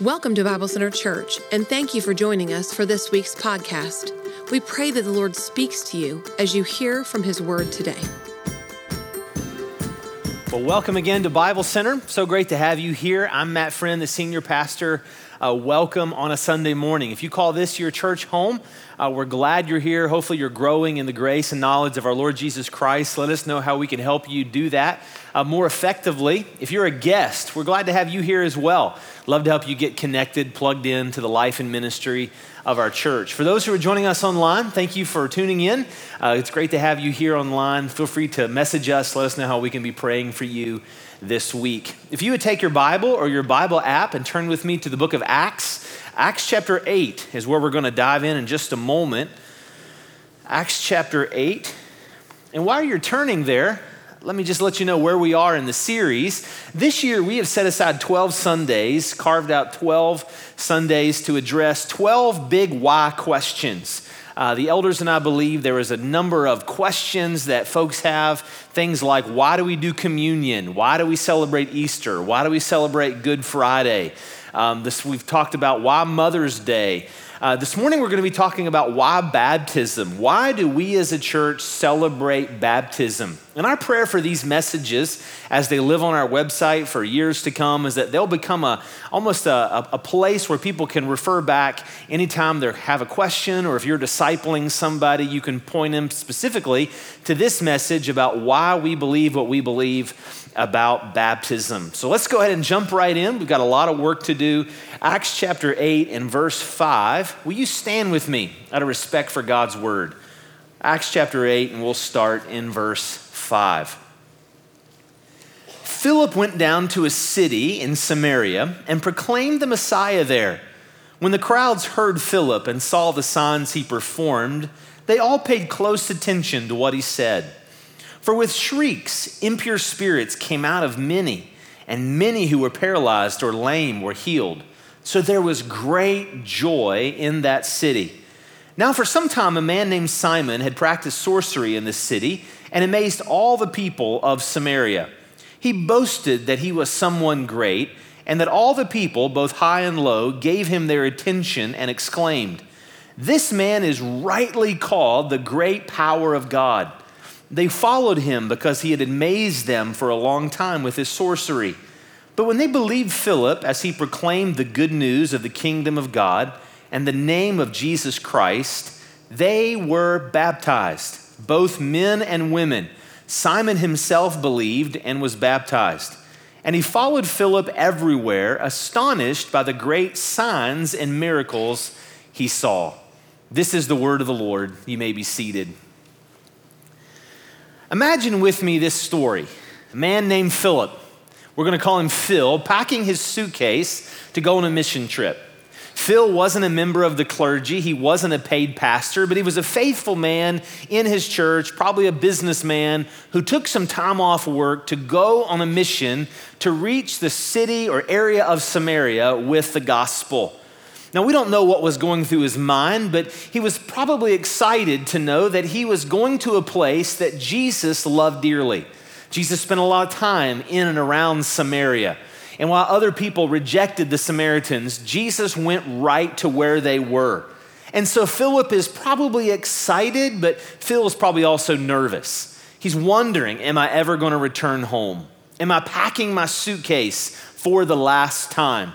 Welcome to Bible Center Church, and thank you for joining us for this week's podcast. We pray that the Lord speaks to you as you hear from His Word today. Well, welcome again to Bible Center. So great to have you here. I'm Matt Friend, the senior pastor. Uh, welcome on a Sunday morning. If you call this your church home, uh, we're glad you're here. Hopefully, you're growing in the grace and knowledge of our Lord Jesus Christ. Let us know how we can help you do that uh, more effectively. If you're a guest, we're glad to have you here as well. Love to help you get connected, plugged in to the life and ministry of our church. For those who are joining us online, thank you for tuning in. Uh, it's great to have you here online. Feel free to message us, let us know how we can be praying for you this week. If you would take your Bible or your Bible app and turn with me to the book of Acts, Acts chapter 8 is where we're going to dive in in just a moment. Acts chapter 8. And while you're turning there, let me just let you know where we are in the series. This year, we have set aside 12 Sundays, carved out 12 Sundays to address 12 big why questions. Uh, the elders and I believe there is a number of questions that folks have. Things like why do we do communion? Why do we celebrate Easter? Why do we celebrate Good Friday? Um, this, we've talked about why Mother's Day. Uh, this morning, we're going to be talking about why baptism. Why do we as a church celebrate baptism? And our prayer for these messages as they live on our website for years to come is that they'll become a, almost a, a place where people can refer back anytime they have a question or if you're discipling somebody, you can point them specifically to this message about why we believe what we believe about baptism. So let's go ahead and jump right in. We've got a lot of work to do. Acts chapter 8 and verse 5. Will you stand with me out of respect for God's word? Acts chapter 8, and we'll start in verse 5. Philip went down to a city in Samaria and proclaimed the Messiah there. When the crowds heard Philip and saw the signs he performed, they all paid close attention to what he said. For with shrieks, impure spirits came out of many, and many who were paralyzed or lame were healed. So there was great joy in that city. Now, for some time, a man named Simon had practiced sorcery in the city and amazed all the people of Samaria. He boasted that he was someone great and that all the people, both high and low, gave him their attention and exclaimed, This man is rightly called the great power of God. They followed him because he had amazed them for a long time with his sorcery. But when they believed Philip as he proclaimed the good news of the kingdom of God and the name of Jesus Christ, they were baptized, both men and women. Simon himself believed and was baptized. And he followed Philip everywhere, astonished by the great signs and miracles he saw. This is the word of the Lord. You may be seated. Imagine with me this story a man named Philip, we're going to call him Phil, packing his suitcase to go on a mission trip. Phil wasn't a member of the clergy, he wasn't a paid pastor, but he was a faithful man in his church, probably a businessman who took some time off work to go on a mission to reach the city or area of Samaria with the gospel. Now, we don't know what was going through his mind, but he was probably excited to know that he was going to a place that Jesus loved dearly. Jesus spent a lot of time in and around Samaria. And while other people rejected the Samaritans, Jesus went right to where they were. And so Philip is probably excited, but Phil is probably also nervous. He's wondering, Am I ever going to return home? Am I packing my suitcase for the last time?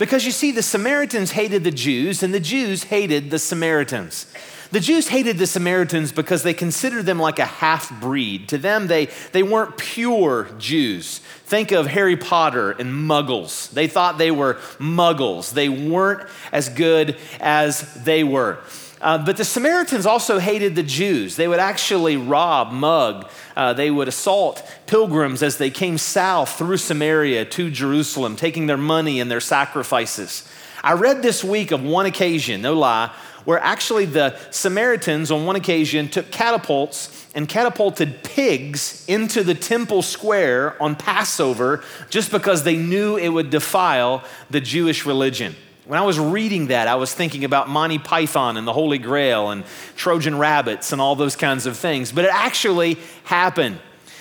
Because you see, the Samaritans hated the Jews, and the Jews hated the Samaritans. The Jews hated the Samaritans because they considered them like a half breed. To them, they, they weren't pure Jews. Think of Harry Potter and muggles. They thought they were muggles, they weren't as good as they were. Uh, but the Samaritans also hated the Jews. They would actually rob, mug, uh, they would assault pilgrims as they came south through Samaria to Jerusalem, taking their money and their sacrifices. I read this week of one occasion, no lie, where actually the Samaritans on one occasion took catapults and catapulted pigs into the temple square on Passover just because they knew it would defile the Jewish religion. When I was reading that, I was thinking about Monty Python and the Holy Grail and Trojan rabbits and all those kinds of things. But it actually happened.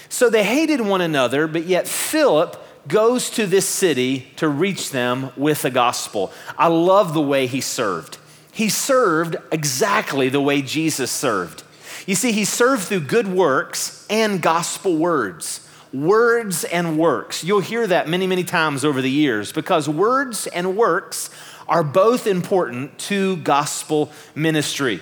So they hated one another, but yet Philip goes to this city to reach them with the gospel. I love the way he served. He served exactly the way Jesus served. You see, he served through good works and gospel words. Words and works. You'll hear that many, many times over the years because words and works are both important to gospel ministry.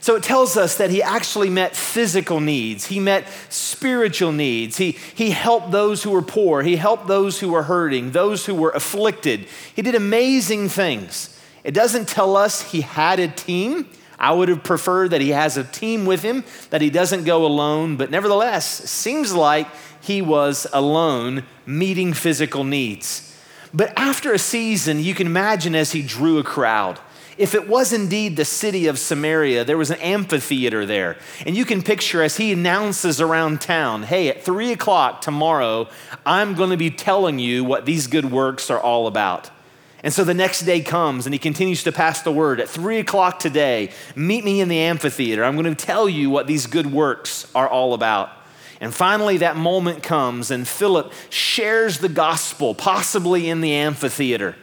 So it tells us that he actually met physical needs. He met spiritual needs. He, he helped those who were poor. He helped those who were hurting, those who were afflicted. He did amazing things. It doesn't tell us he had a team. I would have preferred that he has a team with him, that he doesn't go alone, but nevertheless, it seems like he was alone meeting physical needs. But after a season, you can imagine as he drew a crowd, if it was indeed the city of Samaria, there was an amphitheater there. And you can picture as he announces around town, hey, at three o'clock tomorrow, I'm going to be telling you what these good works are all about. And so the next day comes and he continues to pass the word. At three o'clock today, meet me in the amphitheater. I'm going to tell you what these good works are all about. And finally, that moment comes and Philip shares the gospel, possibly in the amphitheater.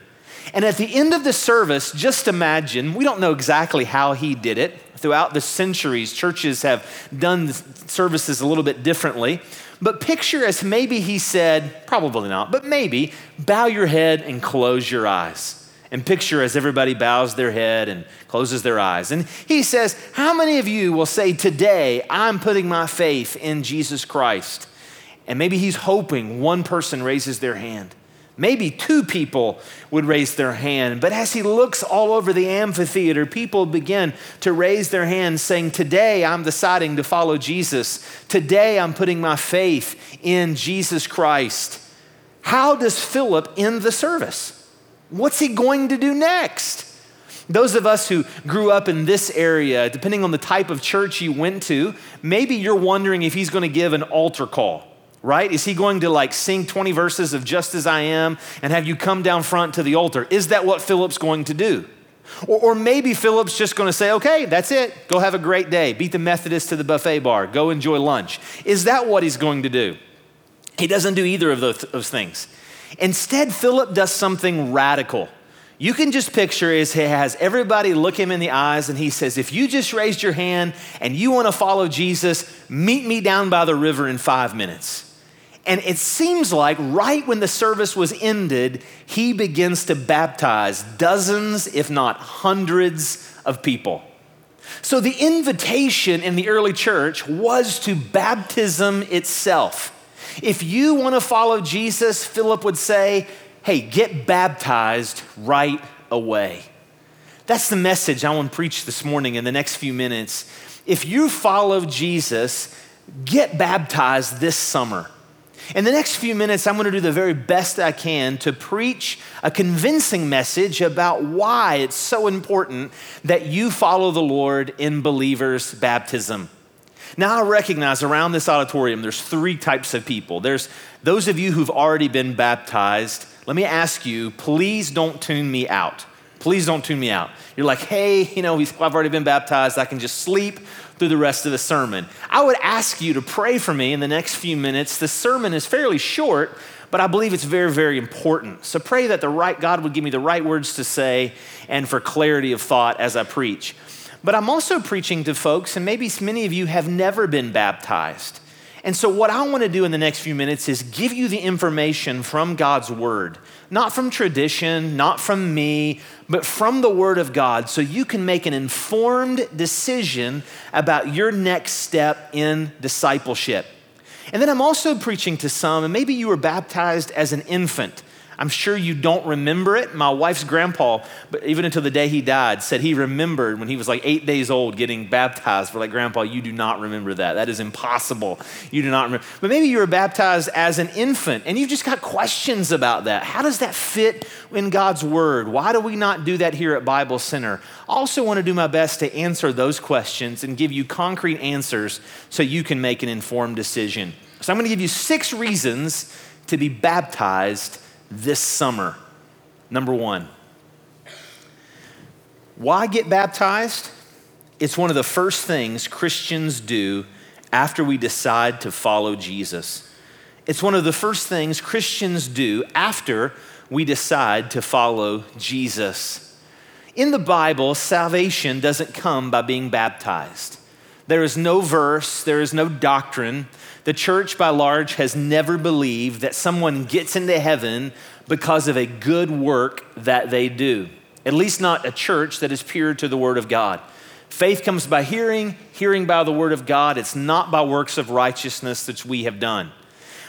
And at the end of the service, just imagine, we don't know exactly how he did it. Throughout the centuries, churches have done services a little bit differently. But picture as maybe he said, probably not, but maybe, bow your head and close your eyes. And picture as everybody bows their head and closes their eyes. And he says, How many of you will say, Today I'm putting my faith in Jesus Christ? And maybe he's hoping one person raises their hand. Maybe two people would raise their hand. But as he looks all over the amphitheater, people begin to raise their hands, saying, Today I'm deciding to follow Jesus. Today I'm putting my faith in Jesus Christ. How does Philip end the service? What's he going to do next? Those of us who grew up in this area, depending on the type of church you went to, maybe you're wondering if he's going to give an altar call right? Is he going to like sing 20 verses of Just as I Am and have you come down front to the altar? Is that what Philip's going to do? Or, or maybe Philip's just going to say, okay, that's it. Go have a great day. Beat the Methodist to the buffet bar. Go enjoy lunch. Is that what he's going to do? He doesn't do either of those, those things. Instead, Philip does something radical. You can just picture as he has everybody look him in the eyes and he says, If you just raised your hand and you want to follow Jesus, meet me down by the river in five minutes. And it seems like right when the service was ended, he begins to baptize dozens, if not hundreds, of people. So the invitation in the early church was to baptism itself. If you want to follow Jesus, Philip would say, hey, get baptized right away. That's the message I want to preach this morning in the next few minutes. If you follow Jesus, get baptized this summer. In the next few minutes, I'm going to do the very best I can to preach a convincing message about why it's so important that you follow the Lord in believers' baptism. Now, I recognize around this auditorium, there's three types of people. There's those of you who've already been baptized. Let me ask you, please don't tune me out. Please don't tune me out. You're like, hey, you know, I've already been baptized. I can just sleep through the rest of the sermon. I would ask you to pray for me in the next few minutes. The sermon is fairly short, but I believe it's very, very important. So pray that the right God would give me the right words to say and for clarity of thought as I preach. But I'm also preaching to folks, and maybe many of you have never been baptized. And so, what I want to do in the next few minutes is give you the information from God's Word, not from tradition, not from me, but from the Word of God, so you can make an informed decision about your next step in discipleship. And then I'm also preaching to some, and maybe you were baptized as an infant. I'm sure you don't remember it. My wife's grandpa, but even until the day he died, said he remembered when he was like eight days old getting baptized. For like, Grandpa, you do not remember that. That is impossible. You do not remember. But maybe you were baptized as an infant and you've just got questions about that. How does that fit in God's Word? Why do we not do that here at Bible Center? I also want to do my best to answer those questions and give you concrete answers so you can make an informed decision. So I'm going to give you six reasons to be baptized this summer. Number one, why get baptized? It's one of the first things Christians do after we decide to follow Jesus. It's one of the first things Christians do after we decide to follow Jesus. In the Bible, salvation doesn't come by being baptized. There is no verse, there is no doctrine. The church, by large, has never believed that someone gets into heaven because of a good work that they do. At least, not a church that is pure to the Word of God. Faith comes by hearing, hearing by the Word of God. It's not by works of righteousness that we have done.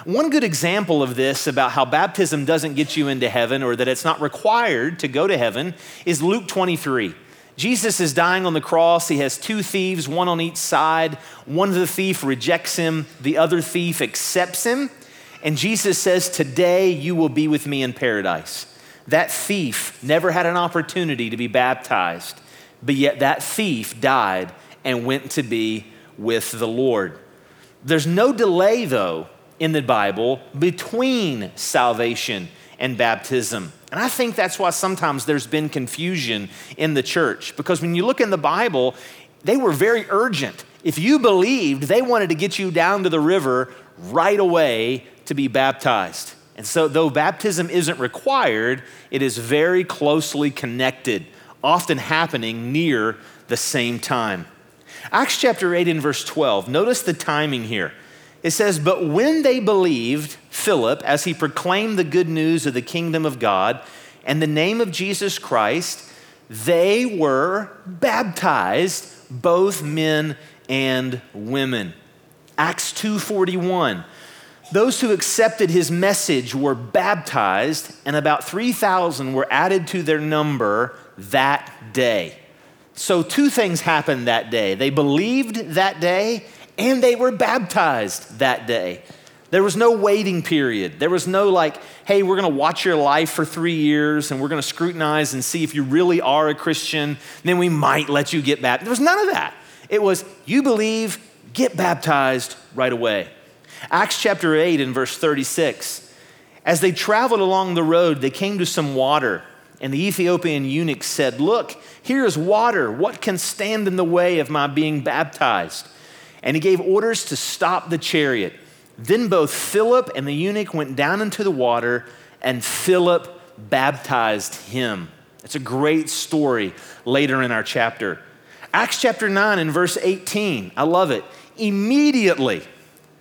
One good example of this about how baptism doesn't get you into heaven or that it's not required to go to heaven is Luke 23. Jesus is dying on the cross. He has two thieves, one on each side. One of the thief rejects him, the other thief accepts him. And Jesus says, Today you will be with me in paradise. That thief never had an opportunity to be baptized, but yet that thief died and went to be with the Lord. There's no delay, though, in the Bible between salvation and baptism. And I think that's why sometimes there's been confusion in the church because when you look in the Bible, they were very urgent. If you believed, they wanted to get you down to the river right away to be baptized. And so, though baptism isn't required, it is very closely connected, often happening near the same time. Acts chapter 8 and verse 12, notice the timing here. It says, But when they believed Philip as he proclaimed the good news of the kingdom of God and the name of Jesus Christ, they were baptized, both men and women. Acts 2:41. Those who accepted his message were baptized, and about 3,000 were added to their number that day. So, two things happened that day. They believed that day, and they were baptized that day. There was no waiting period. There was no like, hey, we're going to watch your life for three years and we're going to scrutinize and see if you really are a Christian. Then we might let you get baptized. There was none of that. It was, you believe, get baptized right away. Acts chapter 8 and verse 36. As they traveled along the road, they came to some water. And the Ethiopian eunuch said, Look, here is water. What can stand in the way of my being baptized? And he gave orders to stop the chariot. Then both Philip and the eunuch went down into the water, and Philip baptized him. It's a great story later in our chapter. Acts chapter 9 and verse 18, I love it. Immediately,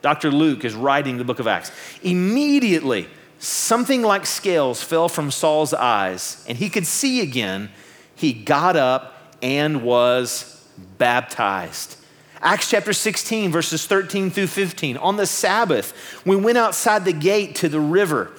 Dr. Luke is writing the book of Acts. Immediately, something like scales fell from Saul's eyes, and he could see again. He got up and was baptized. Acts chapter 16, verses 13 through 15. On the Sabbath, we went outside the gate to the river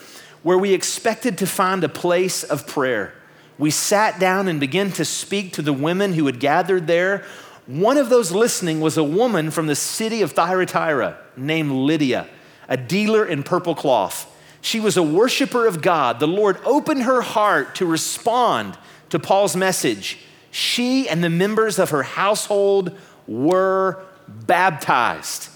where we expected to find a place of prayer. We sat down and began to speak to the women who had gathered there. One of those listening was a woman from the city of Thyatira named Lydia, a dealer in purple cloth. She was a worshiper of God. The Lord opened her heart to respond to Paul's message. She and the members of her household were baptized.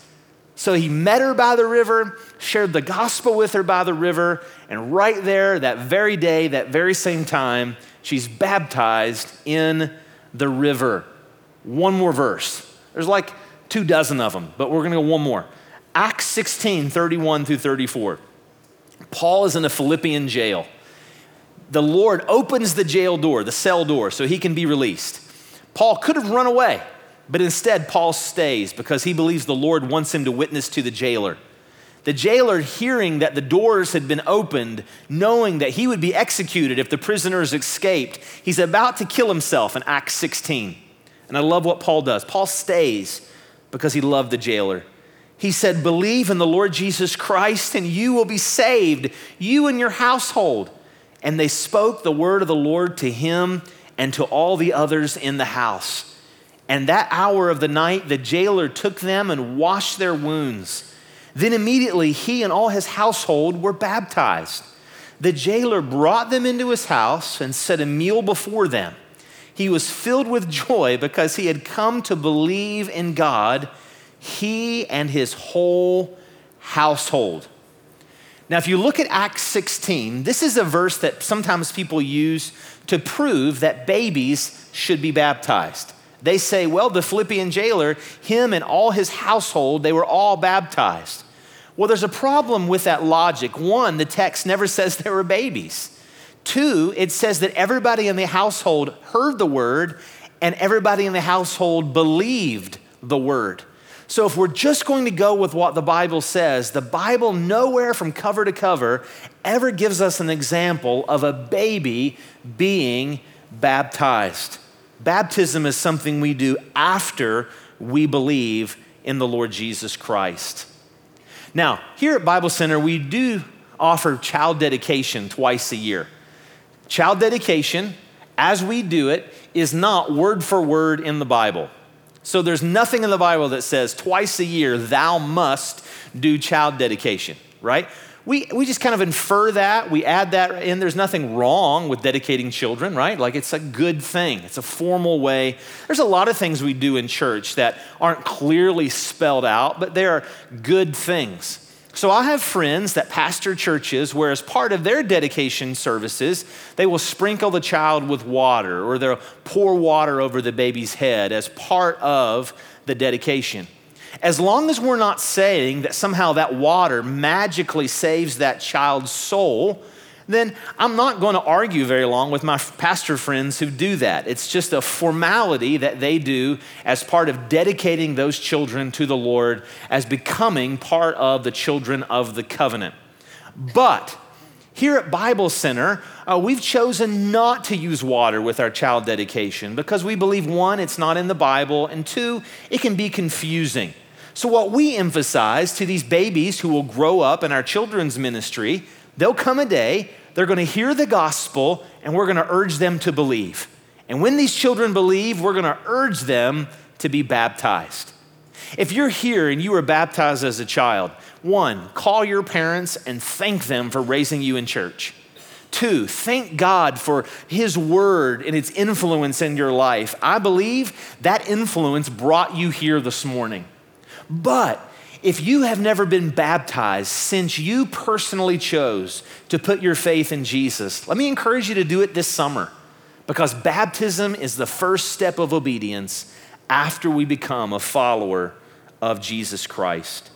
So he met her by the river, shared the gospel with her by the river, and right there, that very day, that very same time, she's baptized in the river. One more verse. There's like two dozen of them, but we're going to go one more. Acts 16, 31 through 34. Paul is in a Philippian jail. The Lord opens the jail door, the cell door, so he can be released. Paul could have run away. But instead, Paul stays because he believes the Lord wants him to witness to the jailer. The jailer, hearing that the doors had been opened, knowing that he would be executed if the prisoners escaped, he's about to kill himself in Acts 16. And I love what Paul does. Paul stays because he loved the jailer. He said, Believe in the Lord Jesus Christ and you will be saved, you and your household. And they spoke the word of the Lord to him and to all the others in the house. And that hour of the night, the jailer took them and washed their wounds. Then immediately he and all his household were baptized. The jailer brought them into his house and set a meal before them. He was filled with joy because he had come to believe in God, he and his whole household. Now, if you look at Acts 16, this is a verse that sometimes people use to prove that babies should be baptized. They say, well, the Philippian jailer, him and all his household, they were all baptized. Well, there's a problem with that logic. One, the text never says there were babies. Two, it says that everybody in the household heard the word and everybody in the household believed the word. So, if we're just going to go with what the Bible says, the Bible nowhere from cover to cover ever gives us an example of a baby being baptized. Baptism is something we do after we believe in the Lord Jesus Christ. Now, here at Bible Center, we do offer child dedication twice a year. Child dedication, as we do it, is not word for word in the Bible. So there's nothing in the Bible that says twice a year thou must do child dedication, right? We, we just kind of infer that, we add that in. There's nothing wrong with dedicating children, right? Like it's a good thing, it's a formal way. There's a lot of things we do in church that aren't clearly spelled out, but they are good things. So I have friends that pastor churches where, as part of their dedication services, they will sprinkle the child with water or they'll pour water over the baby's head as part of the dedication. As long as we're not saying that somehow that water magically saves that child's soul, then I'm not going to argue very long with my pastor friends who do that. It's just a formality that they do as part of dedicating those children to the Lord as becoming part of the children of the covenant. But here at Bible Center, uh, we've chosen not to use water with our child dedication because we believe one, it's not in the Bible, and two, it can be confusing. So, what we emphasize to these babies who will grow up in our children's ministry, they'll come a day they're going to hear the gospel and we're going to urge them to believe. And when these children believe, we're going to urge them to be baptized. If you're here and you were baptized as a child, one, call your parents and thank them for raising you in church. Two, thank God for His word and its influence in your life. I believe that influence brought you here this morning. But if you have never been baptized since you personally chose to put your faith in Jesus, let me encourage you to do it this summer because baptism is the first step of obedience after we become a follower of Jesus Christ.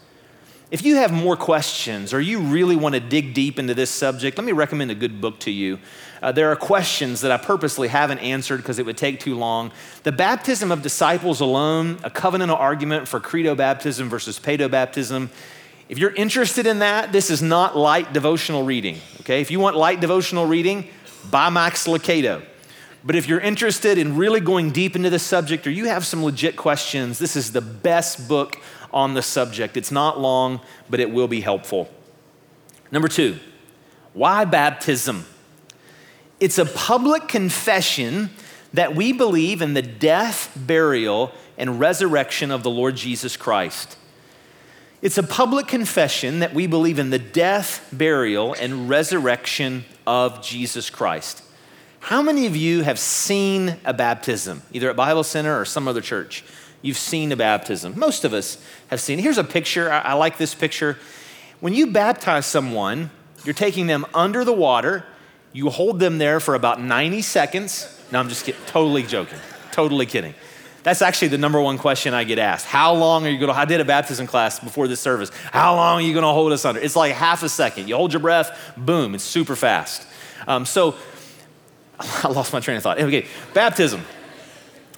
If you have more questions or you really want to dig deep into this subject, let me recommend a good book to you. Uh, there are questions that I purposely haven't answered because it would take too long. The baptism of disciples alone, a covenantal argument for credo baptism versus pedo baptism. If you're interested in that, this is not light devotional reading. Okay, if you want light devotional reading, buy Max Lucado. But if you're interested in really going deep into the subject or you have some legit questions, this is the best book on the subject. It's not long, but it will be helpful. Number two, why baptism? It's a public confession that we believe in the death, burial, and resurrection of the Lord Jesus Christ. It's a public confession that we believe in the death, burial, and resurrection of Jesus Christ. How many of you have seen a baptism, either at Bible Center or some other church? You've seen a baptism. Most of us have seen. Here's a picture. I, I like this picture. When you baptize someone, you're taking them under the water. You hold them there for about 90 seconds. No, I'm just kidding. Totally joking. Totally kidding. That's actually the number one question I get asked. How long are you going to? I did a baptism class before this service. How long are you going to hold us under? It's like half a second. You hold your breath, boom, it's super fast. Um, so I lost my train of thought. Okay, baptism.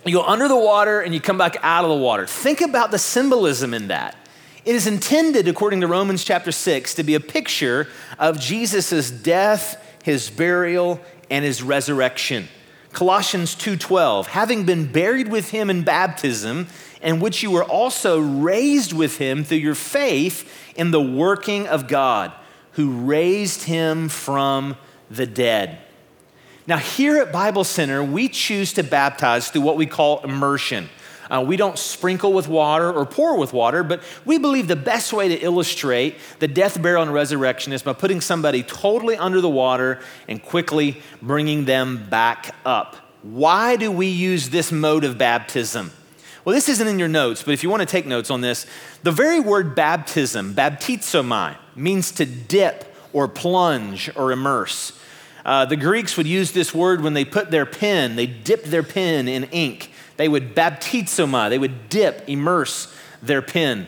You go under the water and you come back out of the water. Think about the symbolism in that. It is intended, according to Romans chapter 6, to be a picture of Jesus' death, his burial, and his resurrection. Colossians 2:12, having been buried with him in baptism, in which you were also raised with him through your faith in the working of God, who raised him from the dead. Now, here at Bible Center, we choose to baptize through what we call immersion. Uh, we don't sprinkle with water or pour with water, but we believe the best way to illustrate the death, burial, and resurrection is by putting somebody totally under the water and quickly bringing them back up. Why do we use this mode of baptism? Well, this isn't in your notes, but if you want to take notes on this, the very word baptism, baptizomai, means to dip or plunge or immerse. Uh, the Greeks would use this word when they put their pen, they dipped their pen in ink. They would baptizoma, they would dip, immerse their pen.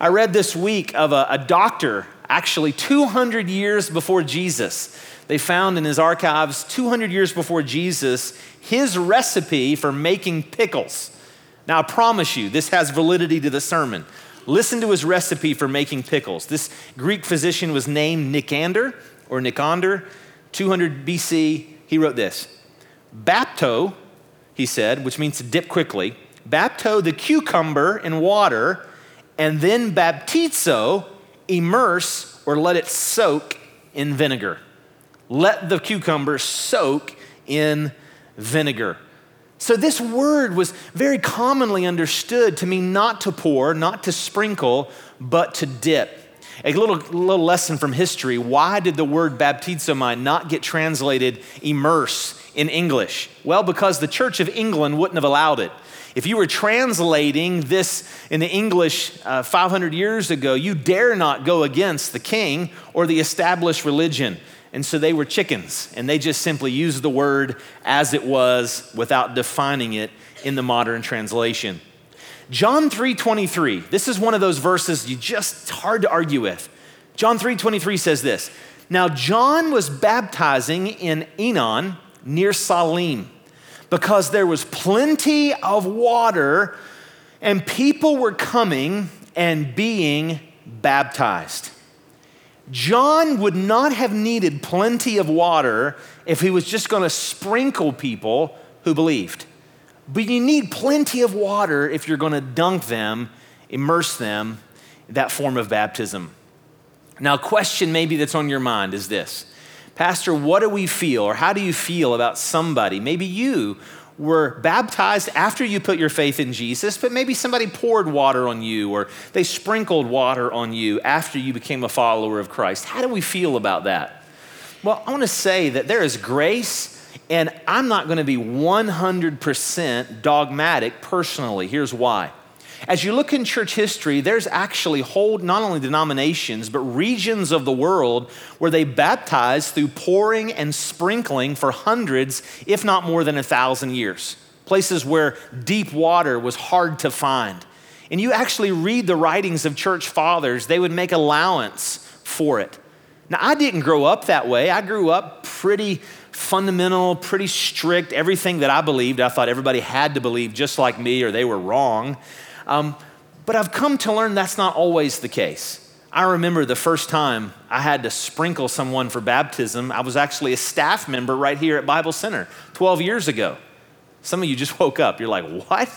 I read this week of a, a doctor, actually 200 years before Jesus. They found in his archives, 200 years before Jesus, his recipe for making pickles. Now, I promise you, this has validity to the sermon. Listen to his recipe for making pickles. This Greek physician was named Nicander or Nicander, 200 BC. He wrote this Bapto, he said, which means to dip quickly, bapto the cucumber in water, and then baptizo, immerse or let it soak in vinegar. Let the cucumber soak in vinegar. So, this word was very commonly understood to mean not to pour, not to sprinkle, but to dip. A little, little lesson from history why did the word baptizomai not get translated immerse in English? Well, because the Church of England wouldn't have allowed it. If you were translating this in the English uh, 500 years ago, you dare not go against the king or the established religion. And so they were chickens, and they just simply used the word as it was without defining it in the modern translation. John 3:23. This is one of those verses you just hard to argue with. John 3:23 says this. Now John was baptizing in Aenon near Salim because there was plenty of water and people were coming and being baptized. John would not have needed plenty of water if he was just going to sprinkle people who believed. But you need plenty of water if you're going to dunk them, immerse them, that form of baptism. Now, question maybe that's on your mind is this Pastor, what do we feel, or how do you feel about somebody, maybe you, were baptized after you put your faith in Jesus, but maybe somebody poured water on you or they sprinkled water on you after you became a follower of Christ. How do we feel about that? Well, I want to say that there is grace, and I'm not going to be 100% dogmatic personally. Here's why. As you look in church history, there's actually whole, not only denominations, but regions of the world where they baptize through pouring and sprinkling for hundreds, if not more than a thousand years. Places where deep water was hard to find. And you actually read the writings of church fathers, they would make allowance for it. Now, I didn't grow up that way. I grew up pretty fundamental, pretty strict. Everything that I believed, I thought everybody had to believe just like me or they were wrong. Um, but I've come to learn that's not always the case. I remember the first time I had to sprinkle someone for baptism. I was actually a staff member right here at Bible Center 12 years ago. Some of you just woke up. You're like, what?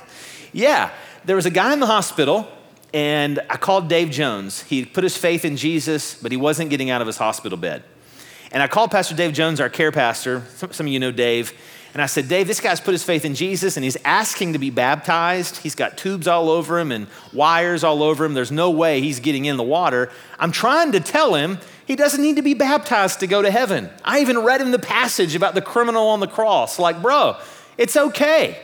Yeah, there was a guy in the hospital, and I called Dave Jones. He put his faith in Jesus, but he wasn't getting out of his hospital bed. And I called Pastor Dave Jones, our care pastor. Some of you know Dave. And I said, Dave, this guy's put his faith in Jesus and he's asking to be baptized. He's got tubes all over him and wires all over him. There's no way he's getting in the water. I'm trying to tell him he doesn't need to be baptized to go to heaven. I even read him the passage about the criminal on the cross. Like, bro, it's okay.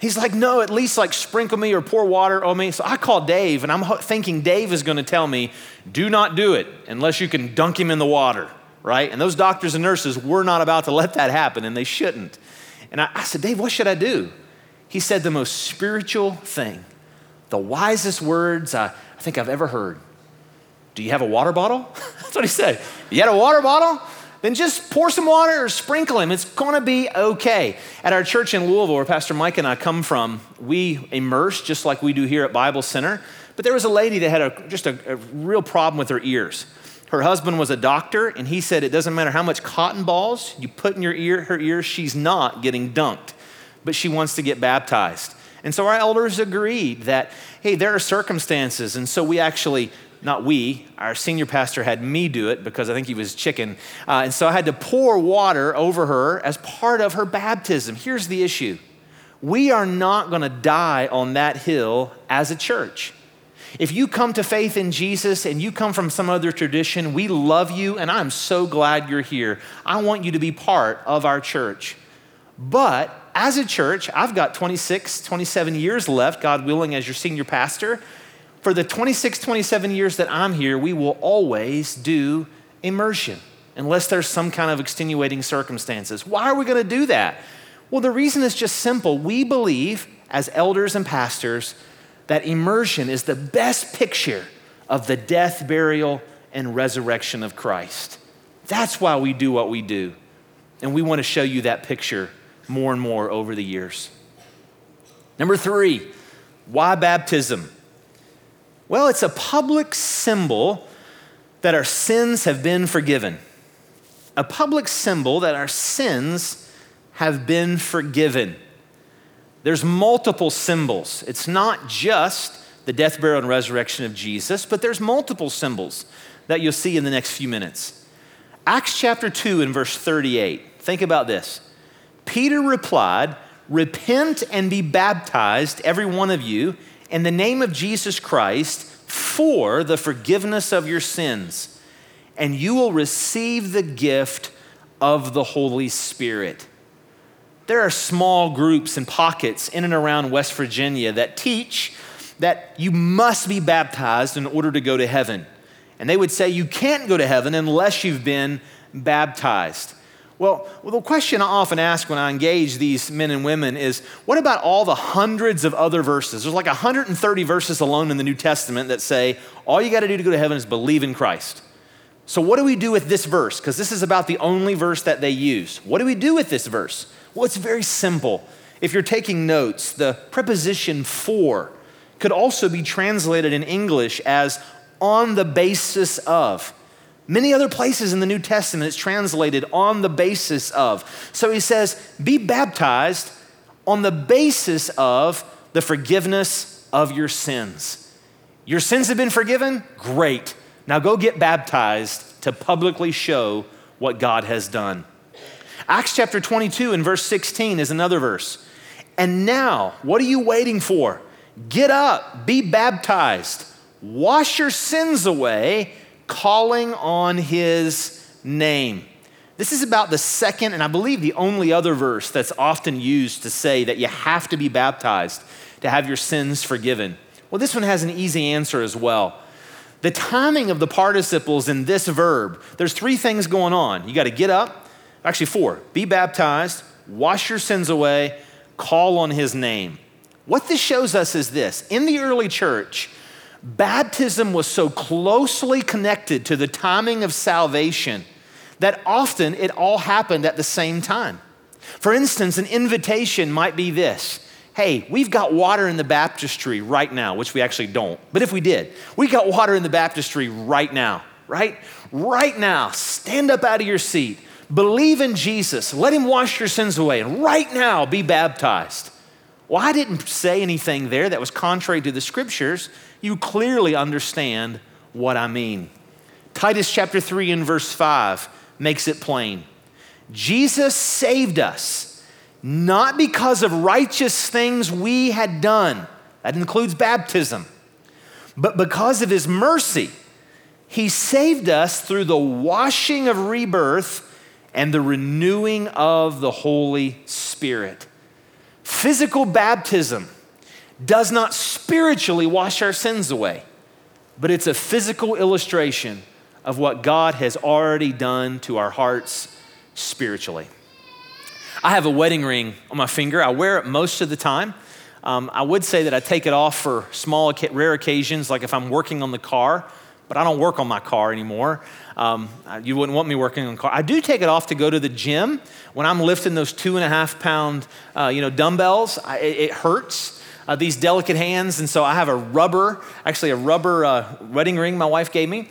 He's like, no, at least like sprinkle me or pour water on me. So I call Dave and I'm thinking Dave is going to tell me, do not do it unless you can dunk him in the water, right? And those doctors and nurses were not about to let that happen and they shouldn't. And I, I said, Dave, what should I do? He said the most spiritual thing, the wisest words I, I think I've ever heard. Do you have a water bottle? That's what he said. You had a water bottle? Then just pour some water or sprinkle him. It's gonna be okay. At our church in Louisville, where Pastor Mike and I come from, we immerse just like we do here at Bible Center. But there was a lady that had a, just a, a real problem with her ears. Her husband was a doctor, and he said it doesn't matter how much cotton balls you put in your ear, her ear, she's not getting dunked, but she wants to get baptized. And so our elders agreed that, hey, there are circumstances. And so we actually, not we, our senior pastor had me do it because I think he was chicken. Uh, and so I had to pour water over her as part of her baptism. Here's the issue we are not going to die on that hill as a church. If you come to faith in Jesus and you come from some other tradition, we love you and I'm so glad you're here. I want you to be part of our church. But as a church, I've got 26, 27 years left, God willing, as your senior pastor. For the 26, 27 years that I'm here, we will always do immersion unless there's some kind of extenuating circumstances. Why are we going to do that? Well, the reason is just simple. We believe, as elders and pastors, that immersion is the best picture of the death, burial, and resurrection of Christ. That's why we do what we do. And we want to show you that picture more and more over the years. Number three, why baptism? Well, it's a public symbol that our sins have been forgiven. A public symbol that our sins have been forgiven. There's multiple symbols. It's not just the death, burial, and resurrection of Jesus, but there's multiple symbols that you'll see in the next few minutes. Acts chapter 2 and verse 38. Think about this. Peter replied, Repent and be baptized, every one of you, in the name of Jesus Christ for the forgiveness of your sins, and you will receive the gift of the Holy Spirit. There are small groups and pockets in and around West Virginia that teach that you must be baptized in order to go to heaven. And they would say you can't go to heaven unless you've been baptized. Well, well, the question I often ask when I engage these men and women is what about all the hundreds of other verses? There's like 130 verses alone in the New Testament that say all you got to do to go to heaven is believe in Christ. So, what do we do with this verse? Because this is about the only verse that they use. What do we do with this verse? Well, it's very simple. If you're taking notes, the preposition for could also be translated in English as on the basis of. Many other places in the New Testament it's translated on the basis of. So he says, be baptized on the basis of the forgiveness of your sins. Your sins have been forgiven? Great. Now go get baptized to publicly show what God has done. Acts chapter 22 and verse 16 is another verse. And now, what are you waiting for? Get up, be baptized, wash your sins away calling on his name. This is about the second, and I believe the only other verse that's often used to say that you have to be baptized to have your sins forgiven. Well, this one has an easy answer as well. The timing of the participles in this verb, there's three things going on. You got to get up, actually, four be baptized, wash your sins away, call on his name. What this shows us is this in the early church, baptism was so closely connected to the timing of salvation that often it all happened at the same time. For instance, an invitation might be this Hey, we've got water in the baptistry right now, which we actually don't, but if we did, we got water in the baptistry right now, right? Right now, stand up out of your seat, believe in Jesus, let Him wash your sins away, and right now be baptized. Well, I didn't say anything there that was contrary to the scriptures you clearly understand what I mean. Titus chapter 3 and verse 5 makes it plain. Jesus saved us not because of righteous things we had done, that includes baptism, but because of his mercy. He saved us through the washing of rebirth and the renewing of the Holy Spirit. Physical baptism does not spiritually wash our sins away, but it's a physical illustration of what God has already done to our hearts spiritually. I have a wedding ring on my finger. I wear it most of the time. Um, I would say that I take it off for small, rare occasions, like if I'm working on the car, but I don't work on my car anymore. Um, you wouldn't want me working on car. I do take it off to go to the gym. When I'm lifting those two and a half pound, uh, you know, dumbbells, I, it, it hurts uh, these delicate hands. And so I have a rubber, actually, a rubber uh, wedding ring my wife gave me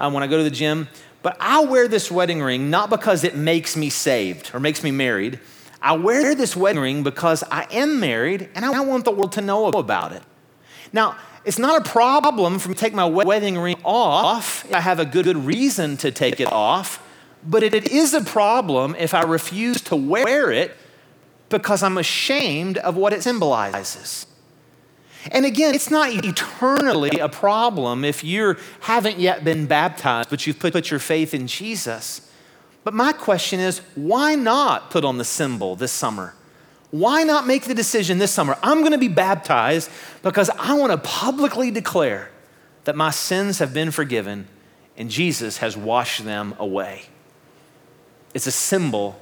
um, when I go to the gym. But I wear this wedding ring not because it makes me saved or makes me married. I wear this wedding ring because I am married and I want the world to know about it. Now, it's not a problem for me to take my wedding ring off I have a good, good reason to take it off, but it, it is a problem if I refuse to wear it because I'm ashamed of what it symbolizes. And again, it's not eternally a problem if you haven't yet been baptized, but you've put, put your faith in Jesus. But my question is why not put on the symbol this summer? Why not make the decision this summer? I'm going to be baptized because I want to publicly declare that my sins have been forgiven and Jesus has washed them away. It's a symbol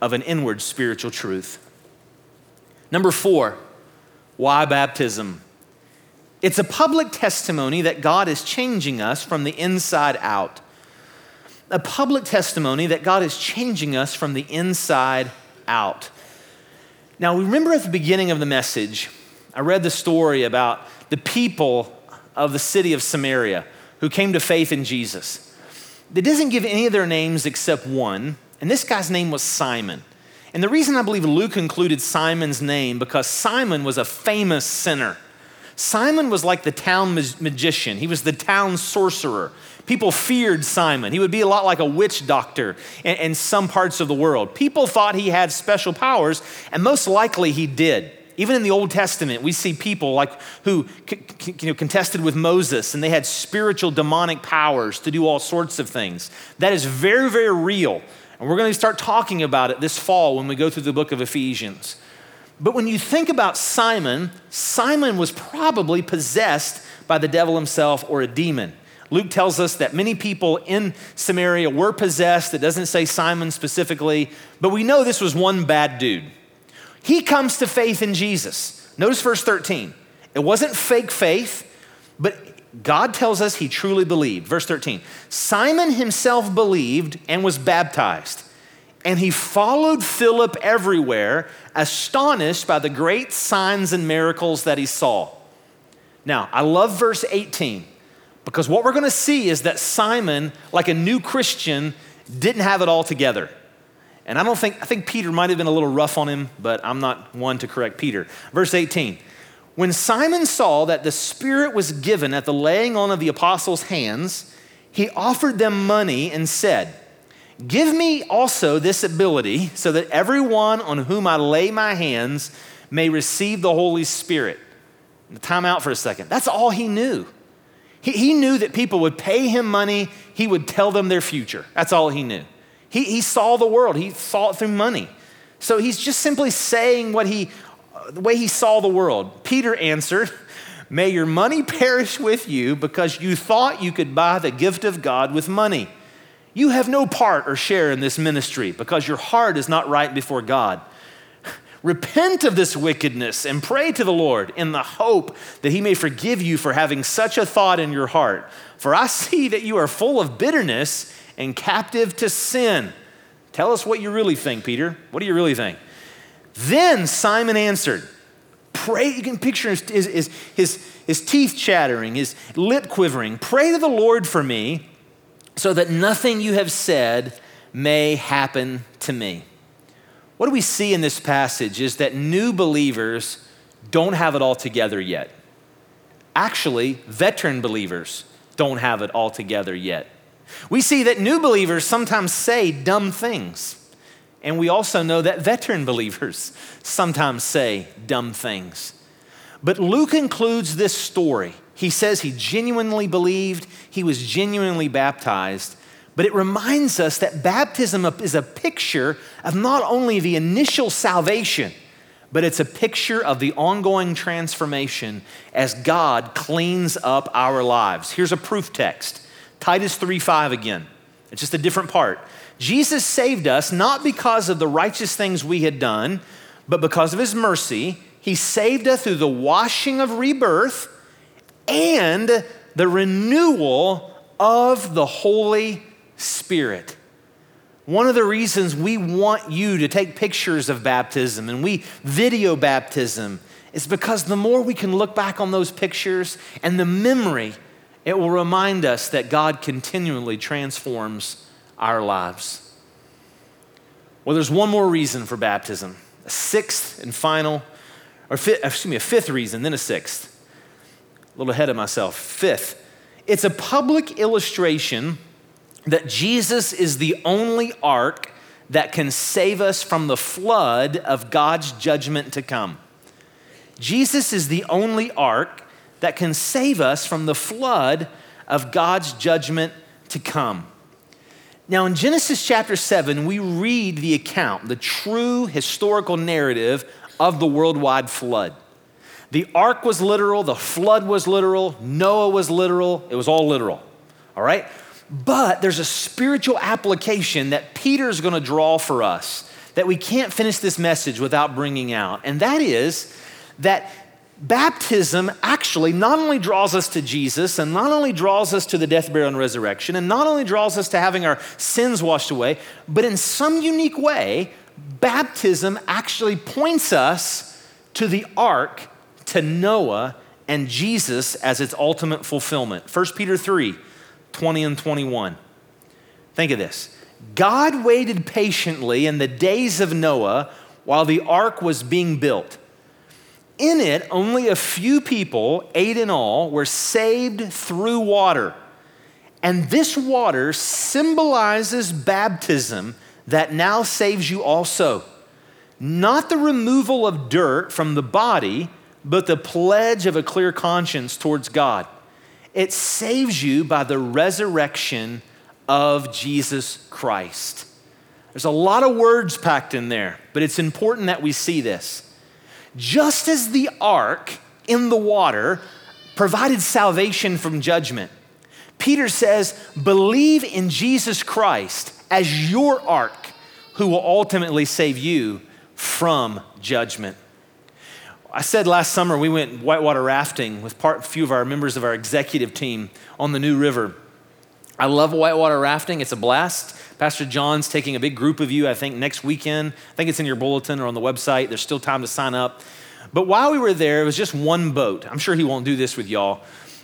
of an inward spiritual truth. Number four, why baptism? It's a public testimony that God is changing us from the inside out. A public testimony that God is changing us from the inside out. Now, we remember at the beginning of the message, I read the story about the people of the city of Samaria who came to faith in Jesus. It doesn't give any of their names except one, and this guy's name was Simon. And the reason I believe Luke included Simon's name because Simon was a famous sinner. Simon was like the town magician. He was the town sorcerer. People feared Simon. He would be a lot like a witch doctor in, in some parts of the world. People thought he had special powers, and most likely he did. Even in the Old Testament, we see people like who you know, contested with Moses and they had spiritual demonic powers to do all sorts of things. That is very, very real. And we're going to start talking about it this fall when we go through the book of Ephesians. But when you think about Simon, Simon was probably possessed by the devil himself or a demon. Luke tells us that many people in Samaria were possessed. It doesn't say Simon specifically, but we know this was one bad dude. He comes to faith in Jesus. Notice verse 13. It wasn't fake faith, but God tells us he truly believed. Verse 13 Simon himself believed and was baptized, and he followed Philip everywhere, astonished by the great signs and miracles that he saw. Now, I love verse 18 because what we're going to see is that Simon, like a new Christian, didn't have it all together. And I don't think, I think Peter might have been a little rough on him, but I'm not one to correct Peter. Verse 18 When Simon saw that the Spirit was given at the laying on of the apostles' hands, he offered them money and said, Give me also this ability so that everyone on whom I lay my hands may receive the Holy Spirit. Time out for a second. That's all he knew. He, he knew that people would pay him money, he would tell them their future. That's all he knew. He, he saw the world, he saw it through money. So he's just simply saying what he, the way he saw the world. Peter answered, May your money perish with you because you thought you could buy the gift of God with money. You have no part or share in this ministry because your heart is not right before God. Repent of this wickedness and pray to the Lord in the hope that he may forgive you for having such a thought in your heart. For I see that you are full of bitterness and captive to sin. Tell us what you really think, Peter. What do you really think? Then Simon answered, Pray, you can picture his, his, his, his teeth chattering, his lip quivering. Pray to the Lord for me so that nothing you have said may happen to me. What do we see in this passage is that new believers don't have it all together yet. Actually, veteran believers don't have it all together yet. We see that new believers sometimes say dumb things. And we also know that veteran believers sometimes say dumb things. But Luke includes this story. He says he genuinely believed, he was genuinely baptized. But it reminds us that baptism is a picture of not only the initial salvation, but it's a picture of the ongoing transformation as God cleans up our lives. Here's a proof text Titus 3:5 again. It's just a different part. Jesus saved us not because of the righteous things we had done, but because of his mercy. He saved us through the washing of rebirth and the renewal of the Holy Spirit. One of the reasons we want you to take pictures of baptism and we video baptism is because the more we can look back on those pictures and the memory it will remind us that God continually transforms our lives. Well, there's one more reason for baptism, a sixth and final, or fifth, excuse me, a fifth reason, then a sixth. A little ahead of myself. Fifth, it's a public illustration that Jesus is the only ark that can save us from the flood of God's judgment to come. Jesus is the only ark that can save us from the flood of God's judgment to come. Now, in Genesis chapter 7, we read the account, the true historical narrative of the worldwide flood. The ark was literal, the flood was literal, Noah was literal, it was all literal. All right? But there's a spiritual application that Peter's gonna draw for us that we can't finish this message without bringing out, and that is that baptism actually not only draws us to Jesus and not only draws us to the death, burial, and resurrection, and not only draws us to having our sins washed away, but in some unique way, baptism actually points us to the ark, to Noah, and Jesus as its ultimate fulfillment. 1 Peter 3 20 and 21. Think of this God waited patiently in the days of Noah while the ark was being built. In it, only a few people, eight in all, were saved through water. And this water symbolizes baptism that now saves you also. Not the removal of dirt from the body, but the pledge of a clear conscience towards God. It saves you by the resurrection of Jesus Christ. There's a lot of words packed in there, but it's important that we see this. Just as the ark in the water provided salvation from judgment, Peter says, believe in Jesus Christ as your ark who will ultimately save you from judgment. I said last summer we went whitewater rafting with part, a few of our members of our executive team on the New River. I love whitewater rafting, it's a blast. Pastor John's taking a big group of you, I think, next weekend. I think it's in your bulletin or on the website. There's still time to sign up. But while we were there, it was just one boat. I'm sure he won't do this with y'all.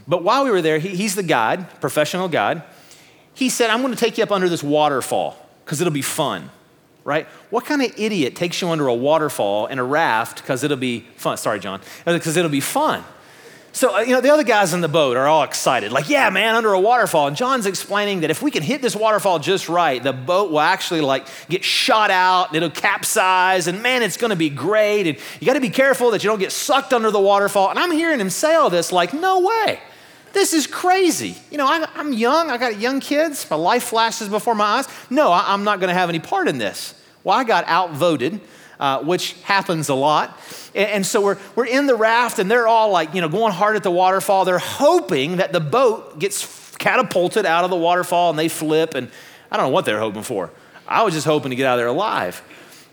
But while we were there, he, he's the guide, professional guide. He said, I'm going to take you up under this waterfall because it'll be fun, right? What kind of idiot takes you under a waterfall in a raft because it'll be fun? Sorry, John, because it'll be fun. So, uh, you know, the other guys in the boat are all excited, like, yeah, man, under a waterfall. And John's explaining that if we can hit this waterfall just right, the boat will actually like get shot out and it'll capsize. And man, it's going to be great. And you got to be careful that you don't get sucked under the waterfall. And I'm hearing him say all this like, no way. This is crazy. You know, I, am young. I got young kids. My life flashes before my eyes. No, I, I'm not going to have any part in this. Well, I got outvoted uh, which happens a lot. And, and so we're, we're in the raft and they're all like, you know, going hard at the waterfall. They're hoping that the boat gets catapulted out of the waterfall and they flip. And I don't know what they're hoping for. I was just hoping to get out of there alive.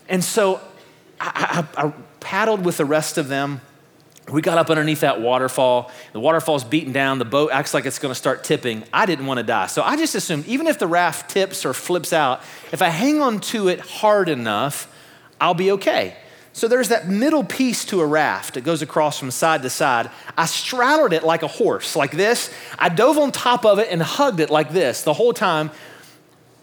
And so I, I, I paddled with the rest of them. We got up underneath that waterfall. The waterfall's beaten down. The boat acts like it's going to start tipping. I didn't want to die. So I just assumed, even if the raft tips or flips out, if I hang on to it hard enough, I'll be okay. So there's that middle piece to a raft. It goes across from side to side. I straddled it like a horse, like this. I dove on top of it and hugged it like this the whole time.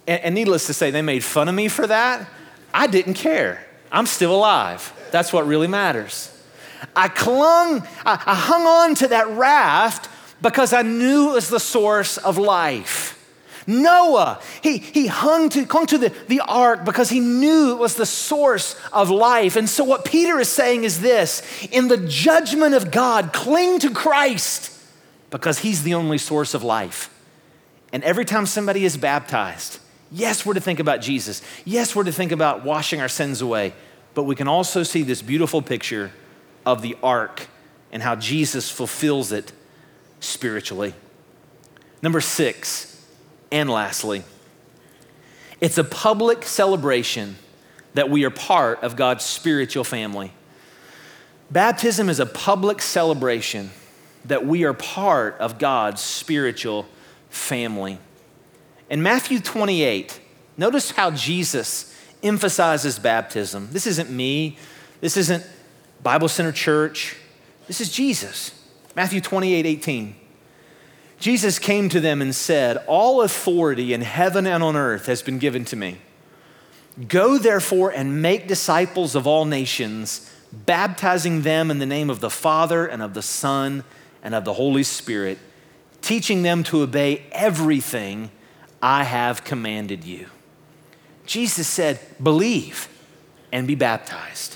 And, and needless to say, they made fun of me for that. I didn't care. I'm still alive. That's what really matters. I clung, I, I hung on to that raft because I knew it was the source of life. Noah, he, he hung to, clung to the, the ark because he knew it was the source of life. And so, what Peter is saying is this in the judgment of God, cling to Christ because he's the only source of life. And every time somebody is baptized, yes, we're to think about Jesus. Yes, we're to think about washing our sins away. But we can also see this beautiful picture of the ark and how Jesus fulfills it spiritually. Number six, and lastly, it's a public celebration that we are part of God's spiritual family. Baptism is a public celebration that we are part of God's spiritual family. In Matthew 28, notice how Jesus emphasizes baptism. This isn't me, this isn't Bible Center Church, this is Jesus. Matthew 28 18. Jesus came to them and said, All authority in heaven and on earth has been given to me. Go therefore and make disciples of all nations, baptizing them in the name of the Father and of the Son and of the Holy Spirit, teaching them to obey everything I have commanded you. Jesus said, Believe and be baptized.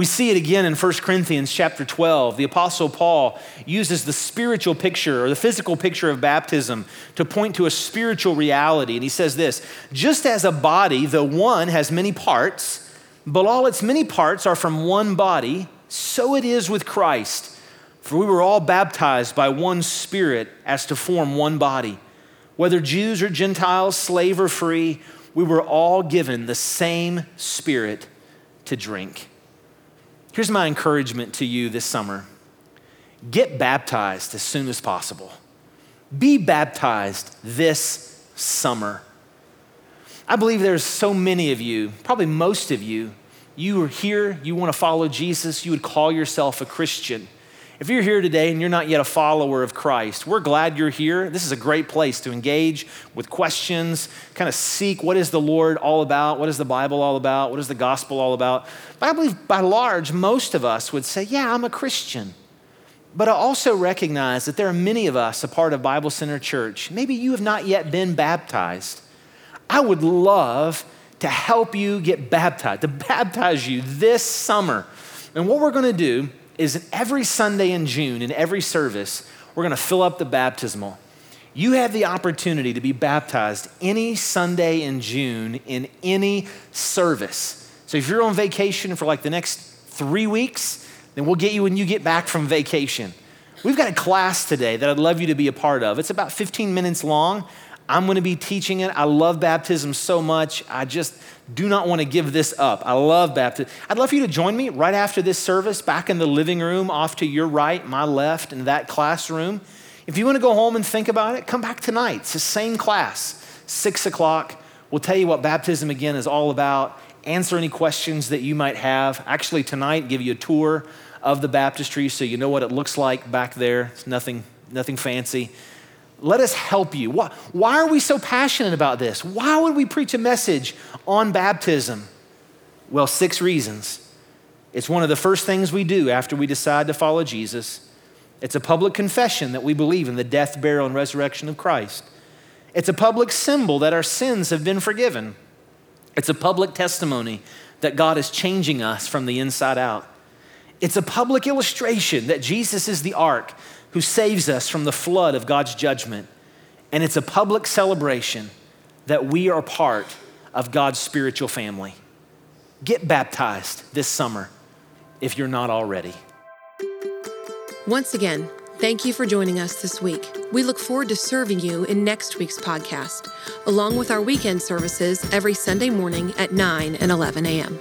We see it again in 1 Corinthians chapter 12. The apostle Paul uses the spiritual picture or the physical picture of baptism to point to a spiritual reality. And he says this, just as a body, though one has many parts, but all its many parts are from one body, so it is with Christ. For we were all baptized by one spirit as to form one body. Whether Jews or Gentiles, slave or free, we were all given the same spirit to drink. Here's my encouragement to you this summer get baptized as soon as possible. Be baptized this summer. I believe there's so many of you, probably most of you, you are here, you want to follow Jesus, you would call yourself a Christian. If you're here today and you're not yet a follower of Christ, we're glad you're here. This is a great place to engage with questions, kind of seek what is the Lord all about? What is the Bible all about? What is the gospel all about? But I believe by large, most of us would say, Yeah, I'm a Christian. But I also recognize that there are many of us a part of Bible Center Church. Maybe you have not yet been baptized. I would love to help you get baptized, to baptize you this summer. And what we're going to do is every Sunday in June, in every service, we're going to fill up the baptismal. You have the opportunity to be baptized any Sunday in June in any service. So if you're on vacation for like the next three weeks, then we'll get you when you get back from vacation. We've got a class today that I'd love you to be a part of. It's about 15 minutes long. I'm going to be teaching it. I love baptism so much. I just do not want to give this up. I love baptism. I'd love for you to join me right after this service back in the living room off to your right, my left, in that classroom. If you want to go home and think about it, come back tonight. It's the same class, six o'clock. We'll tell you what baptism again is all about, answer any questions that you might have. Actually, tonight, give you a tour of the baptistry so you know what it looks like back there. It's nothing, nothing fancy. Let us help you. Why, why are we so passionate about this? Why would we preach a message on baptism? Well, six reasons. It's one of the first things we do after we decide to follow Jesus. It's a public confession that we believe in the death, burial, and resurrection of Christ. It's a public symbol that our sins have been forgiven. It's a public testimony that God is changing us from the inside out. It's a public illustration that Jesus is the ark who saves us from the flood of God's judgment. And it's a public celebration that we are part of God's spiritual family. Get baptized this summer if you're not already. Once again, thank you for joining us this week. We look forward to serving you in next week's podcast, along with our weekend services every Sunday morning at 9 and 11 a.m.